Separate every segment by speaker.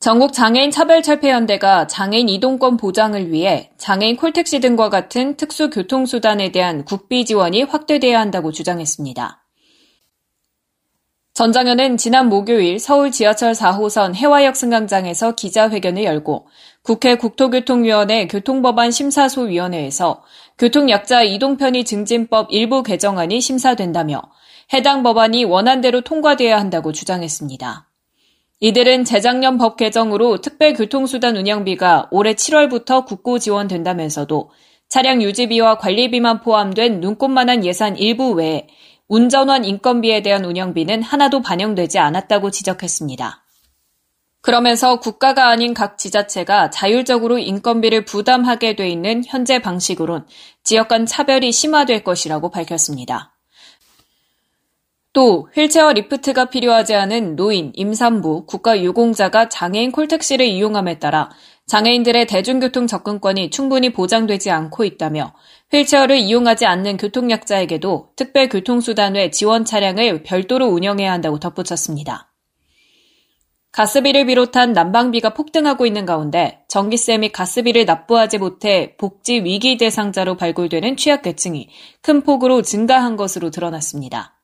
Speaker 1: 전국 장애인 차별철폐연대가 장애인 이동권 보장을 위해 장애인 콜택시 등과 같은 특수 교통수단에 대한 국비 지원이 확대돼야 한다고 주장했습니다. 전 장현은 지난 목요일 서울 지하철 4호선 해화역 승강장에서 기자회견을 열고 국회 국토교통위원회 교통법안 심사소위원회에서 교통약자 이동편의 증진법 일부 개정안이 심사된다며 해당 법안이 원안대로 통과돼야 한다고 주장했습니다. 이들은 재작년 법 개정으로 특별교통수단 운영비가 올해 7월부터 국고 지원된다면서도 차량 유지비와 관리비만 포함된 눈꽃만한 예산 일부 외에 운전원 인건비에 대한 운영비는 하나도 반영되지 않았다고 지적했습니다. 그러면서 국가가 아닌 각 지자체가 자율적으로 인건비를 부담하게 돼 있는 현재 방식으론 지역 간 차별이 심화될 것이라고 밝혔습니다. 또 휠체어 리프트가 필요하지 않은 노인, 임산부, 국가유공자가 장애인 콜택시를 이용함에 따라 장애인들의 대중교통 접근권이 충분히 보장되지 않고 있다며 휠체어를 이용하지 않는 교통약자에게도 특별 교통수단 외 지원 차량을 별도로 운영해야 한다고 덧붙였습니다. 가스비를 비롯한 난방비가 폭등하고 있는 가운데 전기세 및 가스비를 납부하지 못해 복지 위기 대상자로 발굴되는 취약계층이 큰 폭으로 증가한 것으로 드러났습니다.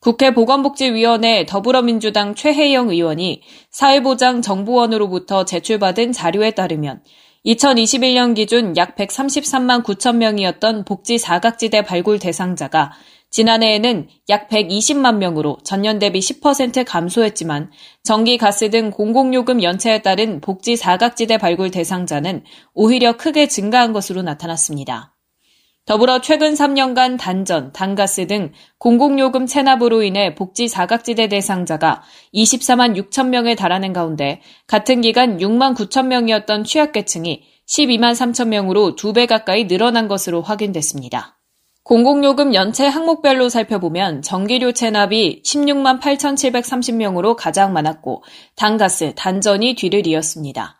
Speaker 1: 국회 보건복지위원회 더불어민주당 최혜영 의원이 사회보장 정보원으로부터 제출받은 자료에 따르면 2021년 기준 약 133만 9천 명이었던 복지 사각지대 발굴 대상자가 지난해에는 약 120만 명으로 전년 대비 10% 감소했지만 전기, 가스 등 공공요금 연체에 따른 복지 사각지대 발굴 대상자는 오히려 크게 증가한 것으로 나타났습니다. 더불어 최근 3년간 단전, 단가스 등 공공요금 체납으로 인해 복지 사각지대 대상자가 24만 6천 명에 달하는 가운데 같은 기간 6만 9천 명이었던 취약계층이 12만 3천 명으로 2배 가까이 늘어난 것으로 확인됐습니다. 공공요금 연체 항목별로 살펴보면 전기료 체납이 16만 8,730명으로 가장 많았고 단가스, 단전이 뒤를 이었습니다.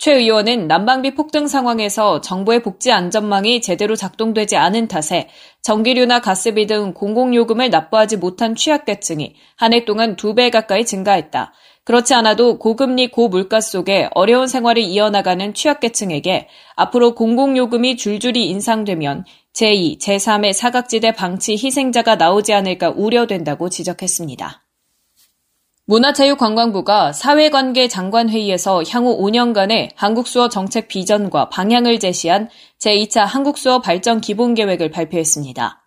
Speaker 1: 최 의원은 난방비 폭등 상황에서 정부의 복지 안전망이 제대로 작동되지 않은 탓에 전기료나 가스비 등 공공요금을 납부하지 못한 취약계층이 한 해 동안 두 배 가까이 증가했다. 그렇지 않아도 고금리 고물가 속에 어려운 생활을 이어나가는 취약계층에게 앞으로 공공요금이 줄줄이 인상되면 제2, 제3의 사각지대 방치 희생자가 나오지 않을까 우려된다고 지적했습니다. 문화체육관광부가 사회관계 장관회의에서 향후 5년간의 한국수어 정책 비전과 방향을 제시한 제2차 한국수어 발전 기본계획을 발표했습니다.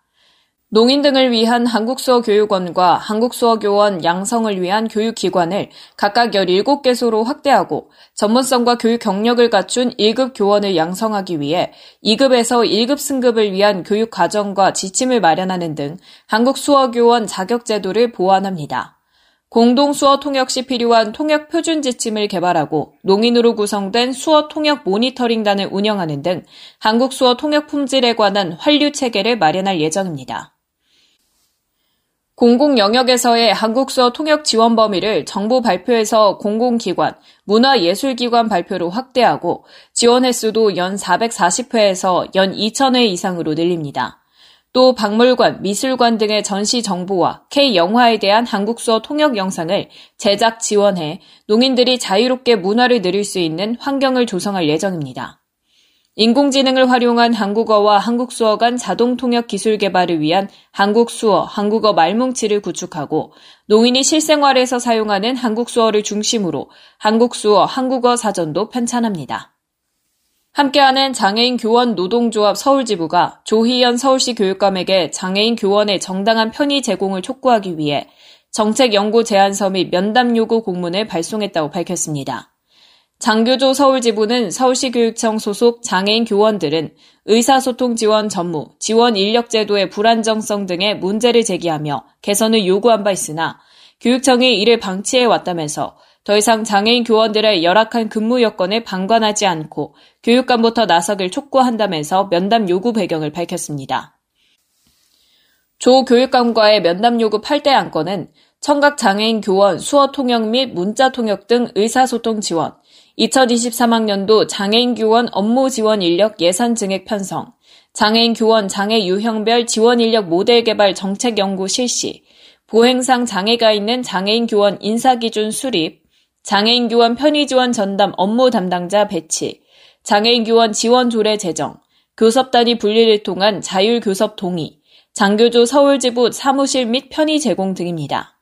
Speaker 1: 농인 등을 위한 한국수어 교육원과 한국수어 교원 양성을 위한 교육기관을 각각 17개소로 확대하고 전문성과 교육 경력을 갖춘 1급 교원을 양성하기 위해 2급에서 1급 승급을 위한 교육 과정과 지침을 마련하는 등 한국수어 교원 자격제도를 보완합니다. 공동 수어 통역 시 필요한 통역 표준 지침을 개발하고 농인으로 구성된 수어 통역 모니터링단을 운영하는 등 한국 수어 통역 품질에 관한 환류 체계를 마련할 예정입니다. 공공 영역에서의 한국 수어 통역 지원 범위를 정부 발표에서 공공기관, 문화예술기관 발표로 확대하고 지원 횟수도 연 440회에서 연 2000회 이상으로 늘립니다. 또 박물관, 미술관 등의 전시 정보와 K-영화에 대한 한국수어 통역 영상을 제작 지원해 농인들이 자유롭게 문화를 누릴 수 있는 환경을 조성할 예정입니다. 인공지능을 활용한 한국어와 한국수어 간 자동 통역 기술 개발을 위한 한국수어, 한국어 말뭉치를 구축하고 농인이 실생활에서 사용하는 한국수어를 중심으로 한국수어, 한국어 사전도 편찬합니다. 함께하는 장애인 교원 노동조합 서울지부가 조희연 서울시 교육감에게 장애인 교원의 정당한 편의 제공을 촉구하기 위해 정책 연구 제안서 및 면담 요구 공문을 발송했다고 밝혔습니다. 장교조 서울지부는 서울시 교육청 소속 장애인 교원들은 의사소통 지원 전무, 지원 인력 제도의 불안정성 등의 문제를 제기하며 개선을 요구한 바 있으나 교육청이 이를 방치해 왔다면서 더 이상 장애인 교원들의 열악한 근무 여건에 방관하지 않고 교육감부터 나서길 촉구한다면서 면담 요구 배경을 밝혔습니다. 조 교육감과의 면담 요구 8대 안건은 청각 장애인 교원 수어 통역 및 문자 통역 등 의사소통 지원, 2023학년도 장애인 교원 업무 지원 인력 예산 증액 편성, 장애인 교원 장애 유형별 지원 인력 모델 개발 정책 연구 실시, 보행상 장애가 있는 장애인 교원 인사 기준 수립, 장애인 교원 편의 지원 전담 업무 담당자 배치, 장애인 교원 지원 조례 제정, 교섭 단위 분리를 통한 자율 교섭 동의, 장교조 서울지부 사무실 및 편의 제공 등입니다.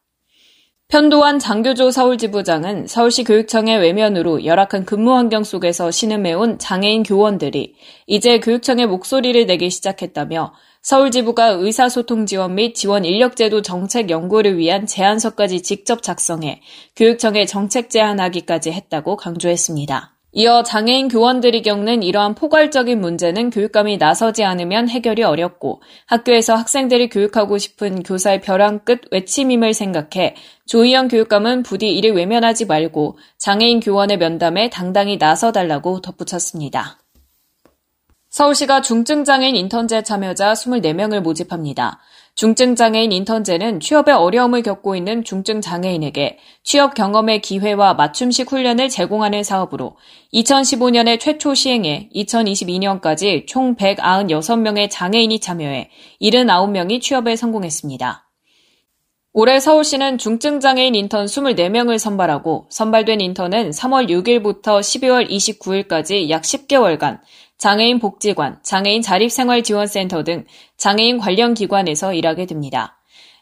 Speaker 1: 편도환 장교조 서울지부장은 서울시 교육청의 외면으로 열악한 근무 환경 속에서 신음해온 장애인 교원들이 이제 교육청의 목소리를 내기 시작했다며 서울지부가 의사소통 지원 및 지원 인력제도 정책 연구를 위한 제안서까지 직접 작성해 교육청에 정책 제안하기까지 했다고 강조했습니다. 이어 장애인 교원들이 겪는 이러한 포괄적인 문제는 교육감이 나서지 않으면 해결이 어렵고 학교에서 학생들이 교육하고 싶은 교사의 벼랑 끝 외침임을 생각해 조희영 교육감은 부디 이를 외면하지 말고 장애인 교원의 면담에 당당히 나서달라고 덧붙였습니다. 서울시가 중증장애인 인턴제 참여자 24명을 모집합니다. 중증장애인 인턴제는 취업에 어려움을 겪고 있는 중증장애인에게 취업 경험의 기회와 맞춤식 훈련을 제공하는 사업으로 2015년에 최초 시행해 2022년까지 총 196명의 장애인이 참여해 79명이 취업에 성공했습니다. 올해 서울시는 중증장애인 인턴 24명을 선발하고 선발된 인턴은 3월 6일부터 12월 29일까지 약 10개월간 장애인 복지관, 장애인 자립생활지원센터 등 장애인 관련 기관에서 일하게 됩니다.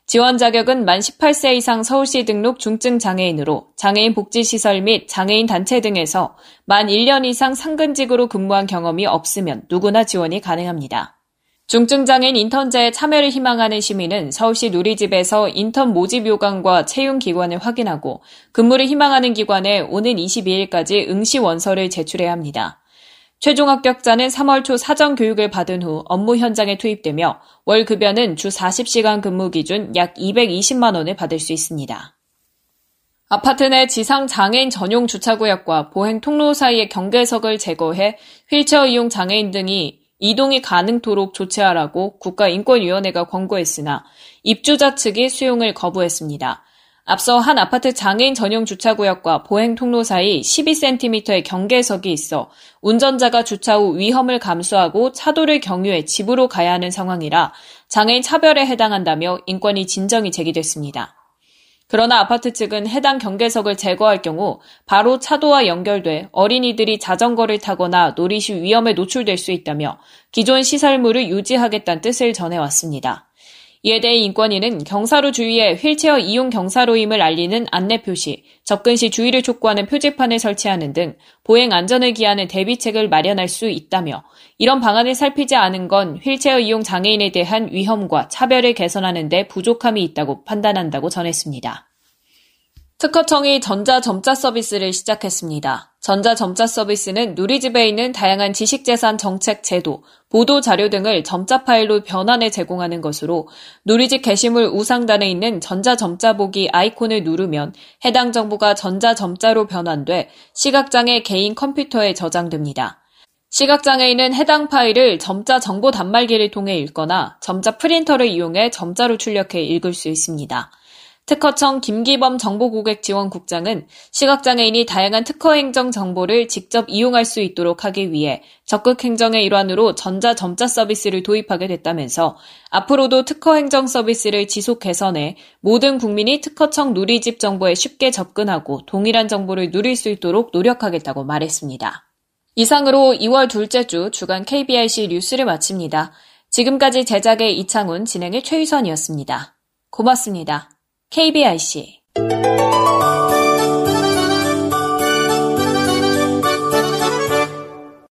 Speaker 1: 지원 자격은 만 18세 이상 서울시 등록 중증 장애인으로 장애인 복지시설 및 장애인 단체 등에서 만 1년 이상 상근직으로 근무한 경험이 없으면 누구나 지원이 가능합니다. 중증장애인 인턴제에 참여를 희망하는 시민은 서울시 누리집에서 인턴 모집 요강과 채용 기관을 확인하고 근무를 희망하는 기관에 오는 22일까지 응시 원서를 제출해야 합니다. 최종 합격자는 3월 초 사전 교육을 받은 후 업무 현장에 투입되며 월 급여는 주 40시간 근무 기준 약 220만 원을 받을 수 있습니다. 아파트 내 지상 장애인 전용 주차구역과 보행 통로 사이의 경계석을 제거해 휠체어 이용 장애인 등이 이동이 가능토록 조치하라고 국가인권위원회가 권고했으나 입주자 측이 수용을 거부했습니다. 앞서 한 아파트 장애인 전용 주차구역과 보행 통로 사이 12cm의 경계석이 있어 운전자가 주차 후 위험을 감수하고 차도를 경유해 집으로 가야 하는 상황이라 장애인 차별에 해당한다며 인권위 진정이 제기됐습니다. 그러나 아파트 측은 해당 경계석을 제거할 경우 바로 차도와 연결돼 어린이들이 자전거를 타거나 놀이 시 위험에 노출될 수 있다며 기존 시설물을 유지하겠다는 뜻을 전해왔습니다. 이에 대해 인권위는 경사로 주위에 휠체어 이용 경사로임을 알리는 안내 표시, 접근 시 주의를 촉구하는 표지판을 설치하는 등 보행 안전을 기하는 대비책을 마련할 수 있다며 이런 방안을 살피지 않은 건 휠체어 이용 장애인에 대한 위험과 차별을 개선하는 데 부족함이 있다고 판단한다고 전했습니다. 특허청이 전자점자 서비스를 시작했습니다. 전자점자 서비스는 누리집에 있는 다양한 지식재산 정책 제도, 보도 자료 등을 점자 파일로 변환해 제공하는 것으로 누리집 게시물 우상단에 있는 전자점자 보기 아이콘을 누르면 해당 정보가 전자점자로 변환돼 시각장애 개인 컴퓨터에 저장됩니다. 시각장애인은 해당 파일을 점자 정보 단말기를 통해 읽거나 점자 프린터를 이용해 점자로 출력해 읽을 수 있습니다. 특허청 김기범 정보고객지원국장은 시각장애인이 다양한 특허 행정 정보를 직접 이용할 수 있도록 하기 위해 적극 행정의 일환으로 전자점자 서비스를 도입하게 됐다면서 앞으로도 특허 행정 서비스를 지속 개선해 모든 국민이 특허청 누리집 정보에 쉽게 접근하고 동일한 정보를 누릴 수 있도록 노력하겠다고 말했습니다. 이상으로 2월 둘째 주 주간 KBIC 뉴스를 마칩니다. 지금까지 제작의 이창훈, 진행의 최유선이었습니다. 고맙습니다. KBIC